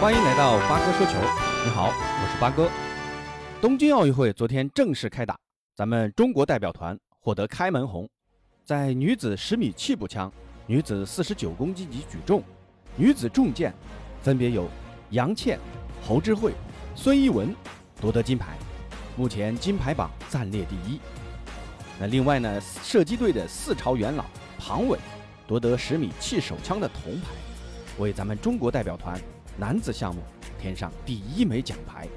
欢迎来到八哥说球，你好，我是八哥。东京奥运会昨天正式开打，咱们中国代表团获得开门红，在女子十米气步枪、女子四十九公斤级举重、女子重剑，分别有杨倩、侯智慧、孙一文夺得金牌，目前金牌榜暂列第一。那另外呢，射击队的四朝元老庞伟夺得十米气手枪的铜牌，为咱们中国代表团男子项目添上第一枚奖牌。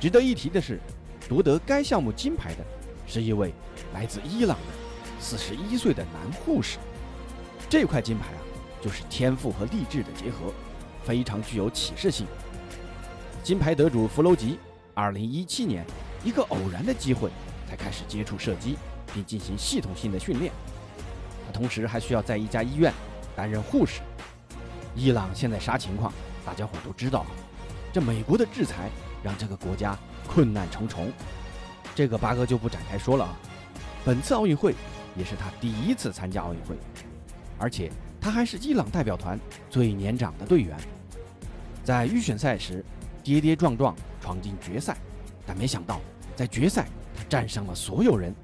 值得一提的是，夺得该项目金牌的是一位来自伊朗的四十一岁的男护士。这块金牌啊，就是天赋和励志的结合，非常具有启示性。金牌得主弗楼吉，二零一七年一个偶然的机会才开始接触射击，并进行系统性的训练。他同时还需要在一家医院担任护士。伊朗现在啥情况？大家伙都知道。这美国的制裁让这个国家困难重重，这个八哥就不展开说了啊。本次奥运会也是他第一次参加奥运会，而且他还是伊朗代表团最年长的队员。在预选赛时跌跌撞撞闯进决赛，但没想到在决赛他战胜了所有人，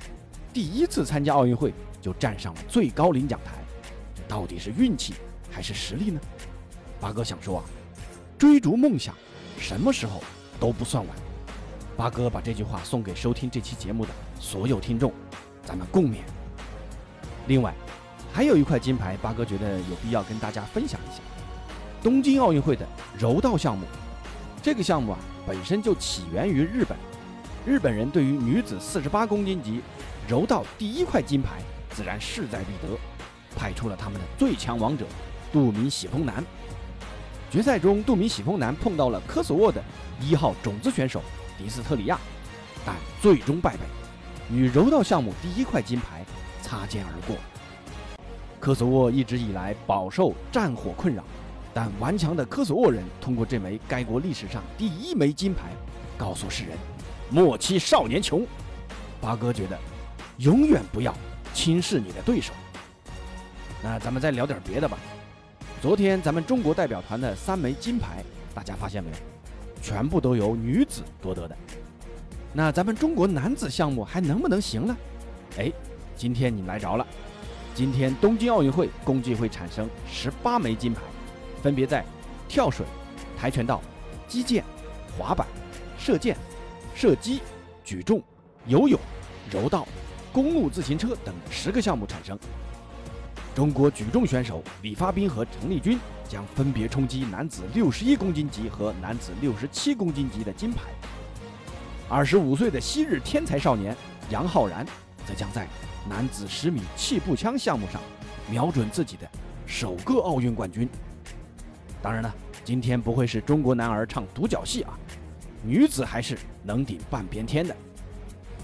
第一次参加奥运会就站上了最高领奖台，这到底是运气还是实力呢？八哥想说啊，追逐梦想。什么时候都不算晚。八哥把这句话送给收听这期节目的所有听众，咱们共勉。另外，还有一块金牌，八哥觉得有必要跟大家分享一下。东京奥运会的柔道项目，这个项目啊本身就起源于日本。日本人对于女子四十八公斤级柔道第一块金牌，自然势在必得，派出了他们的最强王者杜明喜丰男。决赛中，杜米喜峰男碰到了科索沃的一号种子选手迪斯特里亚，但最终败北，与柔道项目第一块金牌擦肩而过。科索沃一直以来饱受战火困扰，但顽强的科索沃人通过这枚该国历史上第一枚金牌，告诉世人：莫欺少年穷。八哥觉得，永远不要轻视你的对手。那咱们再聊点别的吧。昨天咱们中国代表团的三枚金牌，大家发现没有？全部都由女子夺得的。那咱们中国男子项目还能不能行呢？哎，今天你来着了。今天东京奥运会共计会产生十八枚金牌，分别在跳水、跆拳道、击剑、滑板、射箭、射击、举重、游泳、柔道、公路自行车等十个项目产生。中国举重选手李发斌和陈丽君将分别冲击男子六十一公斤级和男子六十七公斤级的金牌。二十五岁的昔日天才少年杨浩然则将在男子十米气步枪项目上瞄准自己的首个奥运冠军。当然了，今天不会是中国男儿唱独角戏啊，女子还是能顶半边天的。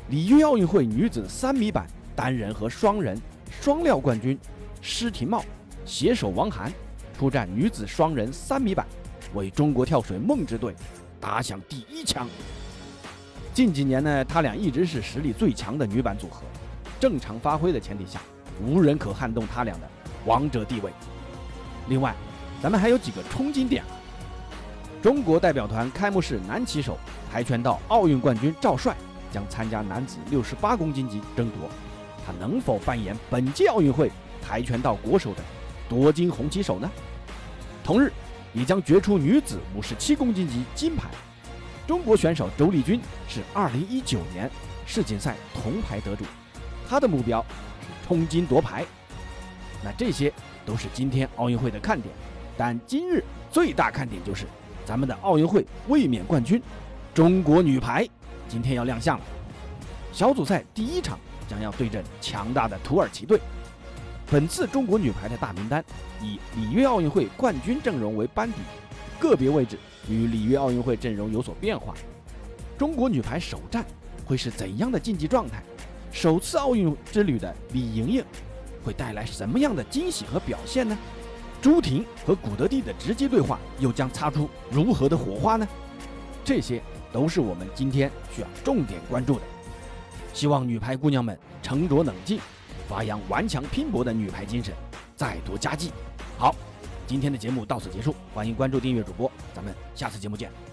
里约奥运会女子三米板单人和双人双料冠军。施廷懋携手王涵出战女子双人三米板，为中国跳水梦之队打响第一枪。近几年呢，他俩一直是实力最强的女板组合，正常发挥的前提下，无人可撼动他俩的王者地位。另外，咱们还有几个冲金点啊！中国代表团开幕式男旗手跆拳道奥运冠军赵帅将参加男子六十八公斤级争夺，他能否扮演本届奥运会？跆拳道国手的夺金红旗手呢？同日，也将决出女子五十七公斤级金牌。中国选手周丽君是二零一九年世锦赛铜牌得主，她的目标是冲金夺牌。那这些都是今天奥运会的看点，但今日最大看点就是咱们的奥运会卫冕冠军中国女排今天要亮相了。小组赛第一场将要对阵强大的土耳其队。本次中国女排的大名单以里约奥运会冠军阵容为班底，个别位置与里约奥运会阵容有所变化。中国女排首战会是怎样的竞技状态？首次奥运之旅的李盈莹会带来什么样的惊喜和表现呢？朱婷和古德蒂的直接对话又将擦出如何的火花呢？这些都是我们今天需要重点关注的。希望女排姑娘们沉着冷静。发扬顽强拼搏的女排精神，再夺佳绩。好，今天的节目到此结束，欢迎关注订阅主播，咱们下次节目见。